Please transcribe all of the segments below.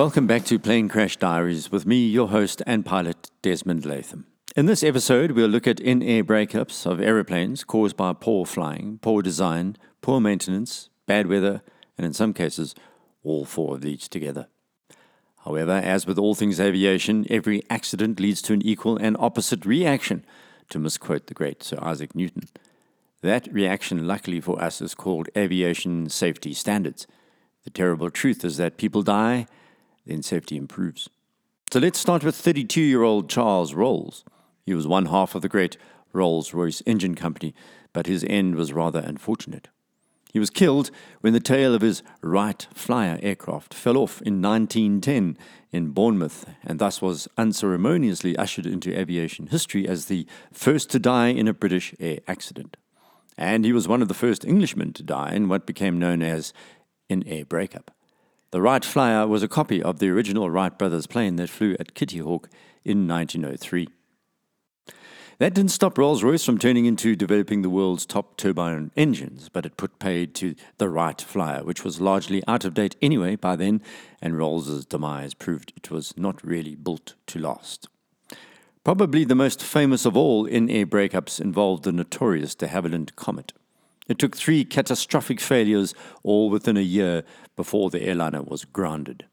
Welcome back to Plane Crash Diaries with me, your host and pilot, Desmond Latham. In this episode, we'll look at in air breakups of aeroplanes caused by poor flying, poor design, poor maintenance, bad weather, and in some cases, all four of these together. However, as with all things aviation, every accident leads to an equal and opposite reaction, to misquote the great Sir Isaac Newton. That reaction, luckily for us, is called aviation safety standards. The terrible truth is that people die, then safety improves. So let's start with 32 year old Charles Rolls. He was one half of the great Rolls Royce engine company, but his end was rather unfortunate. He was killed when the tail of his Wright Flyer aircraft fell off in 1910 in Bournemouth and thus was unceremoniously ushered into aviation history as the first to die in a British air accident. And he was one of the first Englishmen to die in what became known as an air breakup. The Wright Flyer was a copy of the original Wright brothers plane that flew at Kitty Hawk in 1903. That didn't stop Rolls Royce from turning into developing the world's top turbine engines, but it put paid to the Wright Flyer, which was largely out of date anyway by then, and Rolls's demise proved it was not really built to last. Probably the most famous of all in air breakups involved the notorious de Havilland Comet. It took three catastrophic failures, all within a year, before the airliner was grounded.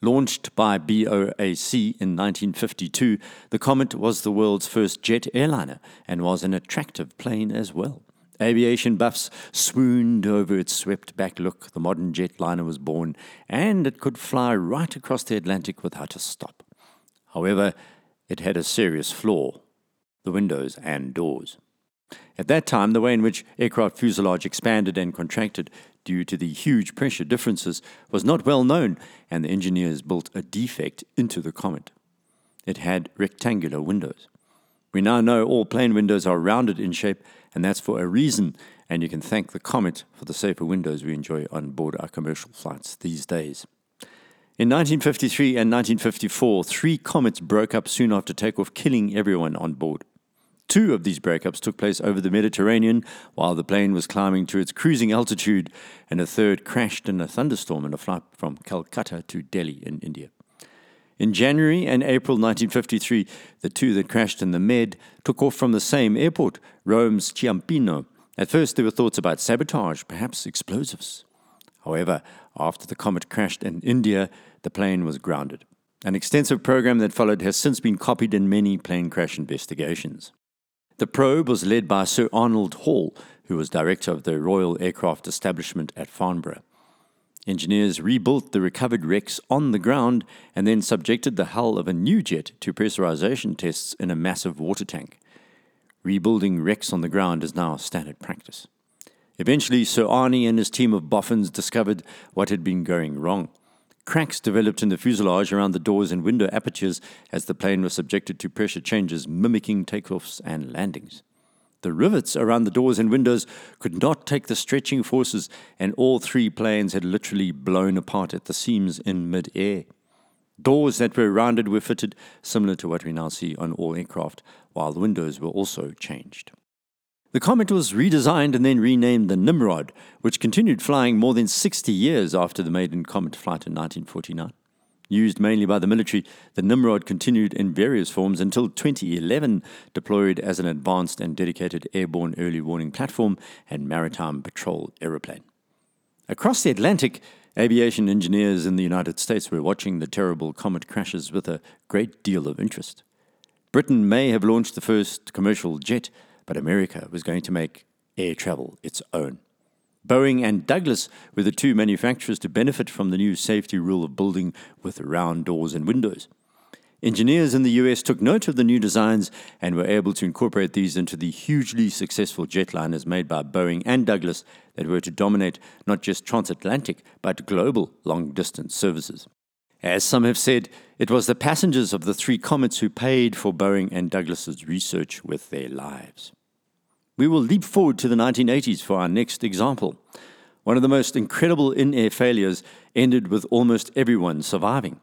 Launched by BOAC in 1952, the Comet was the world's first jet airliner and was an attractive plane as well. Aviation buffs swooned over its swept back look. The modern jetliner was born, and it could fly right across the Atlantic without a stop. However, it had a serious flaw the windows and doors. At that time, the way in which aircraft fuselage expanded and contracted due to the huge pressure differences was not well known, and the engineers built a defect into the Comet. It had rectangular windows. We now know all plane windows are rounded in shape, and that's for a reason, and you can thank the Comet for the safer windows we enjoy on board our commercial flights these days. In 1953 and 1954, three comets broke up soon after takeoff, killing everyone on board. Two of these breakups took place over the Mediterranean while the plane was climbing to its cruising altitude, and a third crashed in a thunderstorm in a flight from Calcutta to Delhi in India. In January and April 1953, the two that crashed in the Med took off from the same airport, Rome's Ciampino. At first, there were thoughts about sabotage, perhaps explosives. However, after the comet crashed in India, the plane was grounded. An extensive program that followed has since been copied in many plane crash investigations. The probe was led by Sir Arnold Hall, who was director of the Royal Aircraft Establishment at Farnborough. Engineers rebuilt the recovered wrecks on the ground and then subjected the hull of a new jet to pressurization tests in a massive water tank. Rebuilding wrecks on the ground is now standard practice. Eventually, Sir Arnie and his team of boffins discovered what had been going wrong. Cracks developed in the fuselage around the doors and window apertures as the plane was subjected to pressure changes mimicking takeoffs and landings. The rivets around the doors and windows could not take the stretching forces, and all three planes had literally blown apart at the seams in mid air. Doors that were rounded were fitted, similar to what we now see on all aircraft, while the windows were also changed. The Comet was redesigned and then renamed the Nimrod, which continued flying more than 60 years after the maiden Comet flight in 1949. Used mainly by the military, the Nimrod continued in various forms until 2011, deployed as an advanced and dedicated airborne early warning platform and maritime patrol aeroplane. Across the Atlantic, aviation engineers in the United States were watching the terrible comet crashes with a great deal of interest. Britain may have launched the first commercial jet, but America was going to make air travel its own. Boeing and Douglas were the two manufacturers to benefit from the new safety rule of building with round doors and windows. Engineers in the US took note of the new designs and were able to incorporate these into the hugely successful jetliners made by Boeing and Douglas that were to dominate not just transatlantic but global long distance services. As some have said, it was the passengers of the three comets who paid for Boeing and Douglas's research with their lives. We will leap forward to the 1980s for our next example. One of the most incredible in air failures ended with almost everyone surviving.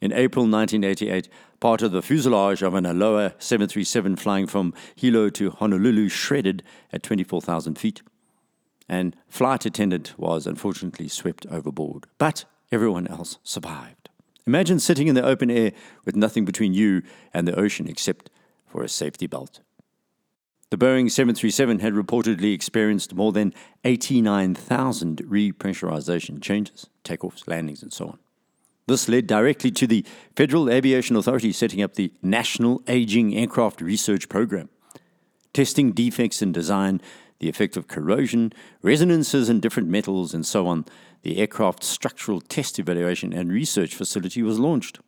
In April 1988, part of the fuselage of an Aloha 737 flying from Hilo to Honolulu shredded at 24,000 feet. And flight attendant was unfortunately swept overboard. But everyone else survived. Imagine sitting in the open air with nothing between you and the ocean except for a safety belt. The Boeing 737 had reportedly experienced more than 89,000 repressurization changes, takeoffs, landings, and so on. This led directly to the Federal Aviation Authority setting up the National Aging Aircraft Research Program, testing defects in design, the effect of corrosion, resonances in different metals, and so on. The aircraft structural test evaluation and research facility was launched.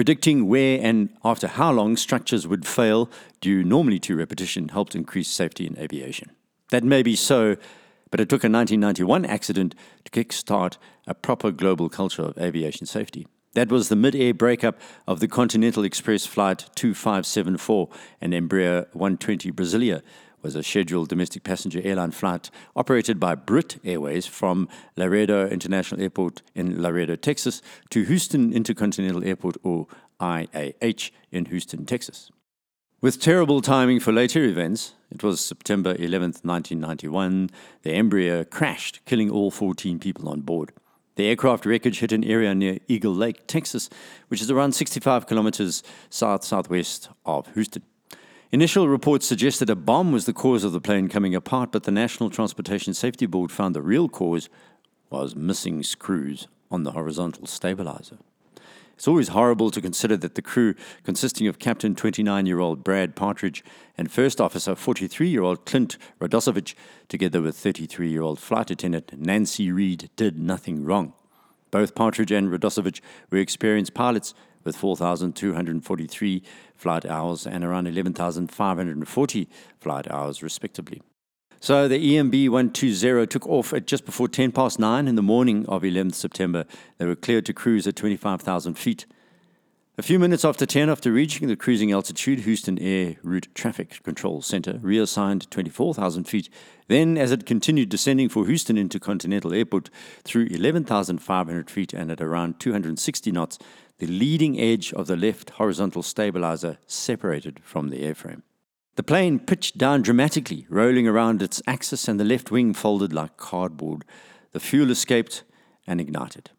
Predicting where and after how long structures would fail due normally to repetition helped increase safety in aviation. That may be so, but it took a 1991 accident to kickstart a proper global culture of aviation safety. That was the mid-air breakup of the Continental Express Flight 2574 and Embraer 120 Brasilia, was a scheduled domestic passenger airline flight operated by Britt Airways from Laredo International Airport in Laredo, Texas, to Houston Intercontinental Airport, or IAH, in Houston, Texas. With terrible timing for later events, it was September 11, 1991, the Embraer crashed, killing all 14 people on board. The aircraft wreckage hit an area near Eagle Lake, Texas, which is around 65 kilometers south southwest of Houston. Initial reports suggested a bomb was the cause of the plane coming apart, but the National Transportation Safety Board found the real cause was missing screws on the horizontal stabilizer. It's always horrible to consider that the crew, consisting of Captain 29 year old Brad Partridge and First Officer 43 year old Clint Radosovich, together with 33 year old Flight Attendant Nancy Reed, did nothing wrong. Both Partridge and Radosovich were experienced pilots with 4,243 flight hours and around 11,540 flight hours, respectively. So the EMB 120 took off at just before 10 past 9 in the morning of 11th September. They were cleared to cruise at 25,000 feet. A few minutes after 10, after reaching the cruising altitude, Houston Air Route Traffic Control Center reassigned 24,000 feet. Then, as it continued descending for Houston Intercontinental Airport through 11,500 feet and at around 260 knots, the leading edge of the left horizontal stabilizer separated from the airframe. The plane pitched down dramatically, rolling around its axis, and the left wing folded like cardboard. The fuel escaped and ignited.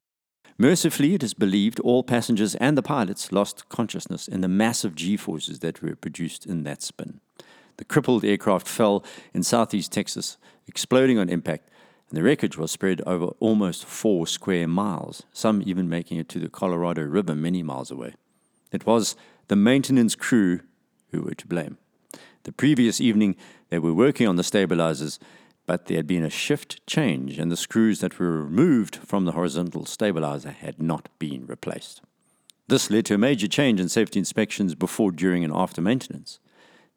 Mercifully, it is believed all passengers and the pilots lost consciousness in the massive g forces that were produced in that spin. The crippled aircraft fell in southeast Texas, exploding on impact, and the wreckage was spread over almost four square miles, some even making it to the Colorado River many miles away. It was the maintenance crew who were to blame. The previous evening, they were working on the stabilizers, but there had been a shift change, and the screws that were removed from the horizontal stabilizer had not been replaced. This led to a major change in safety inspections before, during, and after maintenance.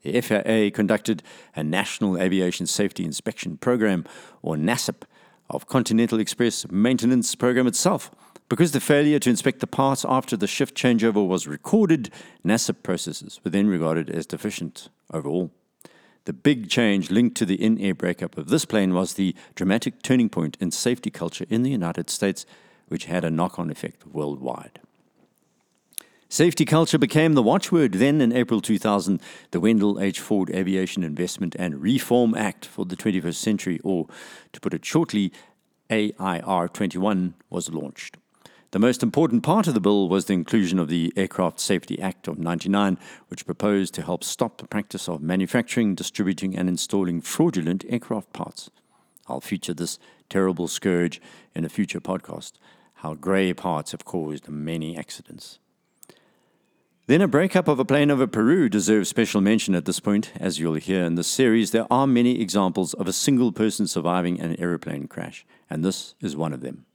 The FAA conducted a National Aviation Safety Inspection Program, or NASIP, of Continental Express maintenance program itself. Because the failure to inspect the parts after the shift changeover was recorded, NASIP processes were then regarded as deficient overall. The big change linked to the in air breakup of this plane was the dramatic turning point in safety culture in the United States, which had a knock on effect worldwide. Safety culture became the watchword then in April 2000. The Wendell H. Ford Aviation Investment and Reform Act for the 21st Century, or to put it shortly, AIR 21, was launched. The most important part of the bill was the inclusion of the Aircraft Safety Act of 99, which proposed to help stop the practice of manufacturing, distributing, and installing fraudulent aircraft parts. I'll feature this terrible scourge in a future podcast how grey parts have caused many accidents. Then a breakup of a plane over Peru deserves special mention at this point. As you'll hear in this series, there are many examples of a single person surviving an aeroplane crash, and this is one of them.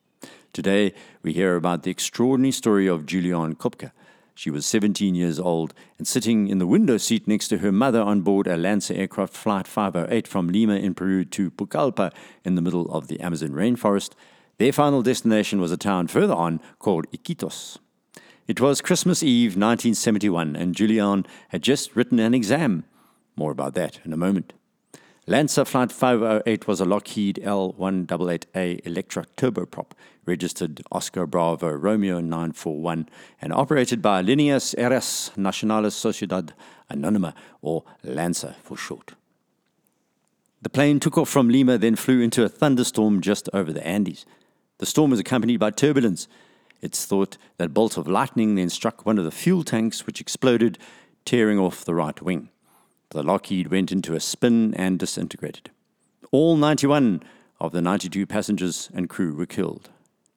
Today, we hear about the extraordinary story of Juliane Koepcke. She was 17 years old and sitting in the window seat next to her mother on board a LANSA aircraft Flight 508 from Lima in Peru to Pucallpa in the middle of the Amazon rainforest. Their final destination was a town further on called Iquitos. It was Christmas Eve 1971, and Juliane had just written an exam. More about that in a moment. LANSA Flight 508 was a Lockheed L188A Electra turboprop, registered Oscar Bravo Romeo 941, and operated by Líneas Aéreas Nacionales Sociedad Anónima, or LANSA for short. The plane took off from Lima, then flew into a thunderstorm just over the Andes. The storm was accompanied by turbulence. It's thought that a bolt of lightning then struck one of the fuel tanks, which exploded, tearing off the right wing. The Lockheed went into a spin and disintegrated. All 91 of the 92 passengers and crew were killed,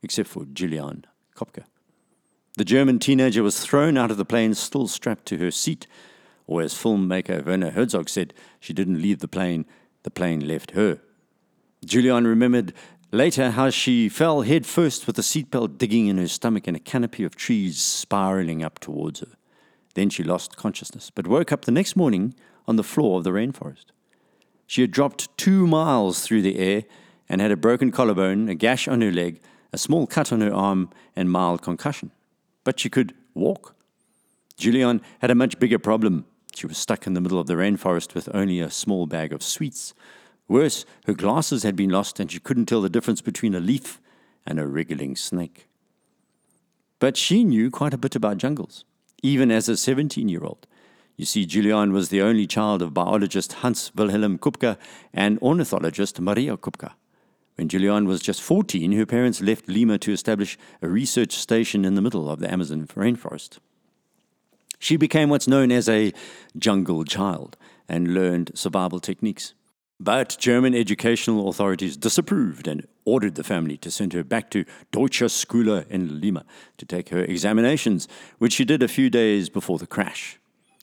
except for Julian Koepcke. The German teenager was thrown out of the plane, still strapped to her seat, or as filmmaker Werner Herzog said, she didn't leave the plane, the plane left her. Julian remembered later how she fell headfirst with the seatbelt digging in her stomach and a canopy of trees spiraling up towards her. Then she lost consciousness, but woke up the next morning on the floor of the rainforest. She had dropped two miles through the air and had a broken collarbone, a gash on her leg, a small cut on her arm, and mild concussion. But she could walk. Julian had a much bigger problem. She was stuck in the middle of the rainforest with only a small bag of sweets. Worse, her glasses had been lost and she couldn't tell the difference between a leaf and a wriggling snake. But she knew quite a bit about jungles, even as a 17 year old. You see, Julian was the only child of biologist Hans Wilhelm Koepcke and ornithologist Maria Koepcke. When Julian was just 14, her parents left Lima to establish a research station in the middle of the Amazon rainforest. She became what's known as a jungle child and learned survival techniques. But German educational authorities disapproved and ordered the family to send her back to Deutsche Schule in Lima to take her examinations, which she did a few days before the crash.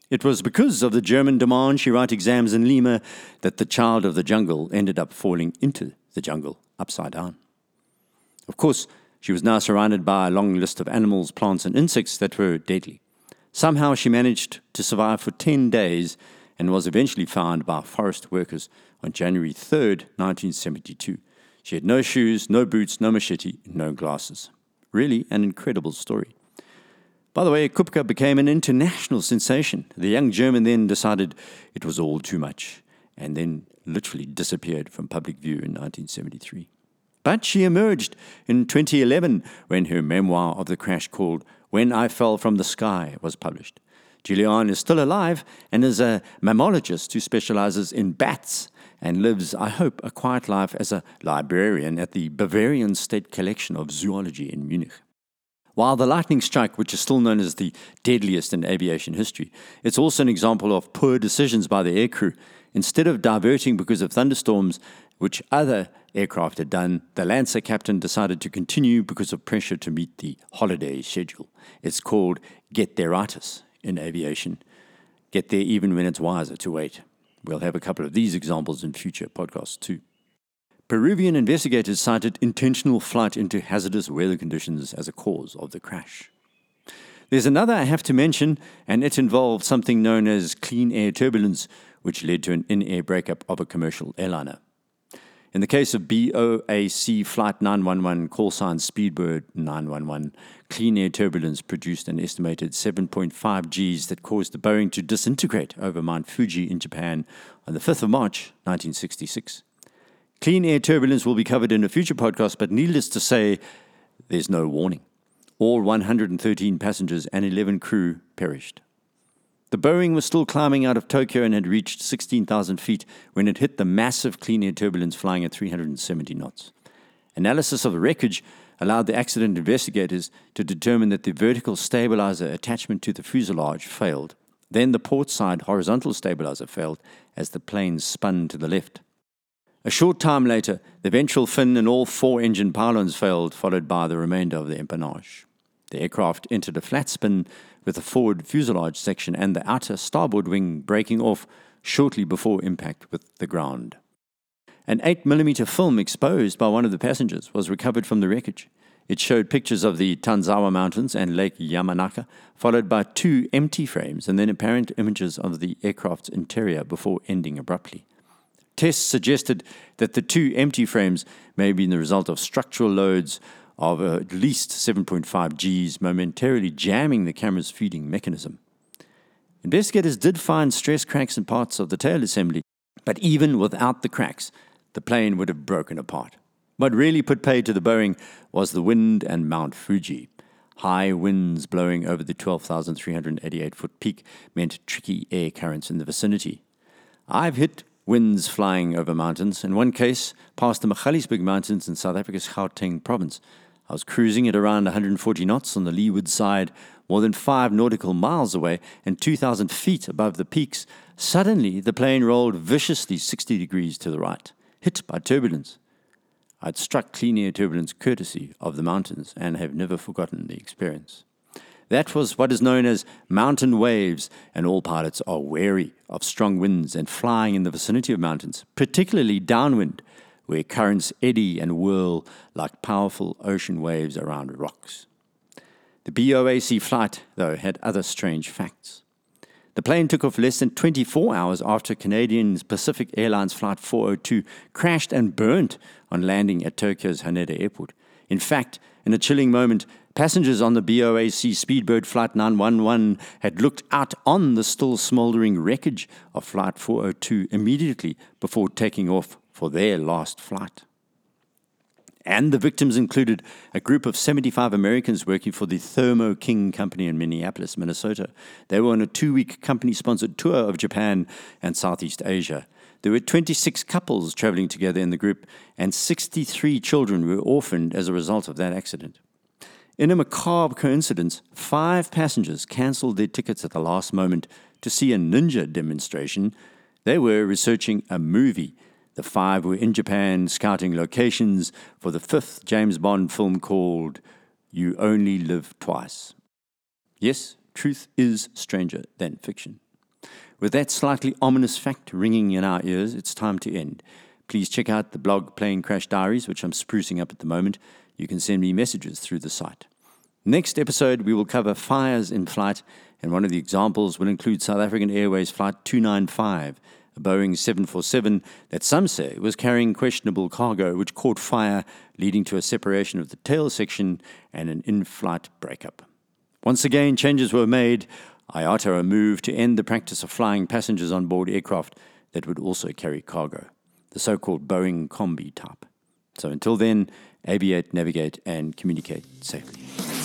It was because of the German demand she write exams in Lima that the child of the jungle ended up falling into the jungle upside down. Of course, she was now surrounded by a long list of animals, plants, and insects that were deadly. Somehow she managed to survive for 10 days and was eventually found by forest workers on January 3rd, 1972. She had no shoes, no boots, no machete, no glasses. Really an incredible story. By the way, Koepcke became an international sensation. The young German then decided it was all too much and then literally disappeared from public view in 1973. But she emerged in 2011 when her memoir of the crash called When I Fell from the Sky was published. Julian is still alive and is a mammologist who specializes in bats and lives, I hope, a quiet life as a librarian at the Bavarian State Collection of Zoology in Munich. While the lightning strike, which is still known as the deadliest in aviation history, it's also an example of poor decisions by the aircrew. Instead of diverting because of thunderstorms, which other aircraft had done, the LANSA captain decided to continue because of pressure to meet the holiday schedule. It's called get theritis in aviation. Get there even when it's wiser to wait. We'll have a couple of these examples in future podcasts too. Peruvian investigators cited intentional flight into hazardous weather conditions as a cause of the crash. There's another I have to mention, and it involved something known as clean air turbulence, which led to an in air breakup of a commercial airliner. In the case of BOAC Flight 911 call sign Speedbird 911, clean air turbulence produced an estimated 7.5 Gs that caused the Boeing to disintegrate over Mount Fuji in Japan on the 5th of March 1966. Clean air turbulence will be covered in a future podcast, but needless to say, there's no warning. All 113 passengers and 11 crew perished. The Boeing was still climbing out of Tokyo and had reached 16,000 feet when it hit the massive clean air turbulence flying at 370 knots. Analysis of the wreckage allowed the accident investigators to determine that the vertical stabilizer attachment to the fuselage failed. Then the port side horizontal stabilizer failed as the plane spun to the left. A short time later, the ventral fin and all four engine pylons failed, followed by the remainder of the empennage. The aircraft entered a flat spin with the forward fuselage section and the outer starboard wing breaking off shortly before impact with the ground. An 8mm film exposed by one of the passengers was recovered from the wreckage. It showed pictures of the Tanzawa Mountains and Lake Yamanaka, followed by two empty frames and then apparent images of the aircraft's interior before ending abruptly. Tests suggested that the two empty frames may been the result of structural loads of at least 7.5 Gs momentarily jamming the camera's feeding mechanism. Investigators did find stress cracks in parts of the tail assembly, but even without the cracks, the plane would have broken apart. What really put pay to the Boeing was the wind and Mount Fuji. High winds blowing over the 12,388 foot peak meant tricky air currents in the vicinity. I've hit winds flying over mountains. In one case, past the Magaliesberg Mountains in South Africa's Gauteng province. I was cruising at around 140 knots on the leeward side, more than five nautical miles away and 2,000 feet above the peaks. Suddenly, the plane rolled viciously 60 degrees to the right, hit by turbulence. I'd struck clean air turbulence courtesy of the mountains and have never forgotten the experience. That was what is known as mountain waves, and all pilots are wary of strong winds and flying in the vicinity of mountains, particularly downwind, where currents eddy and whirl like powerful ocean waves around rocks. The BOAC flight, though, had other strange facts. The plane took off less than 24 hours after Canadian Pacific Airlines Flight 402 crashed and burnt on landing at Tokyo's Haneda Airport. In fact, in a chilling moment, passengers on the BOAC Speedbird Flight 911 had looked out on the still smouldering wreckage of Flight 402 immediately before taking off for their last flight. And the victims included a group of 75 Americans working for the Thermo King Company in Minneapolis, Minnesota. They were on a two week company sponsored tour of Japan and Southeast Asia. There were 26 couples traveling together in the group, and 63 children were orphaned as a result of that accident. In a macabre coincidence, five passengers cancelled their tickets at the last moment to see a ninja demonstration. They were researching a movie. The five were in Japan scouting locations for the fifth James Bond film called You Only Live Twice. Yes, truth is stranger than fiction. With that slightly ominous fact ringing in our ears, it's time to end. Please check out the blog Plane Crash Diaries, which I'm sprucing up at the moment. You can send me messages through the site. Next episode, we will cover fires in flight, and one of the examples will include South African Airways Flight 295, a Boeing 747 that some say was carrying questionable cargo which caught fire, leading to a separation of the tail section and an in flight breakup. Once again, changes were made. IATA moved to end the practice of flying passengers on board aircraft that would also carry cargo, the so called Boeing Combi type. So until then, aviate, navigate, and communicate safely.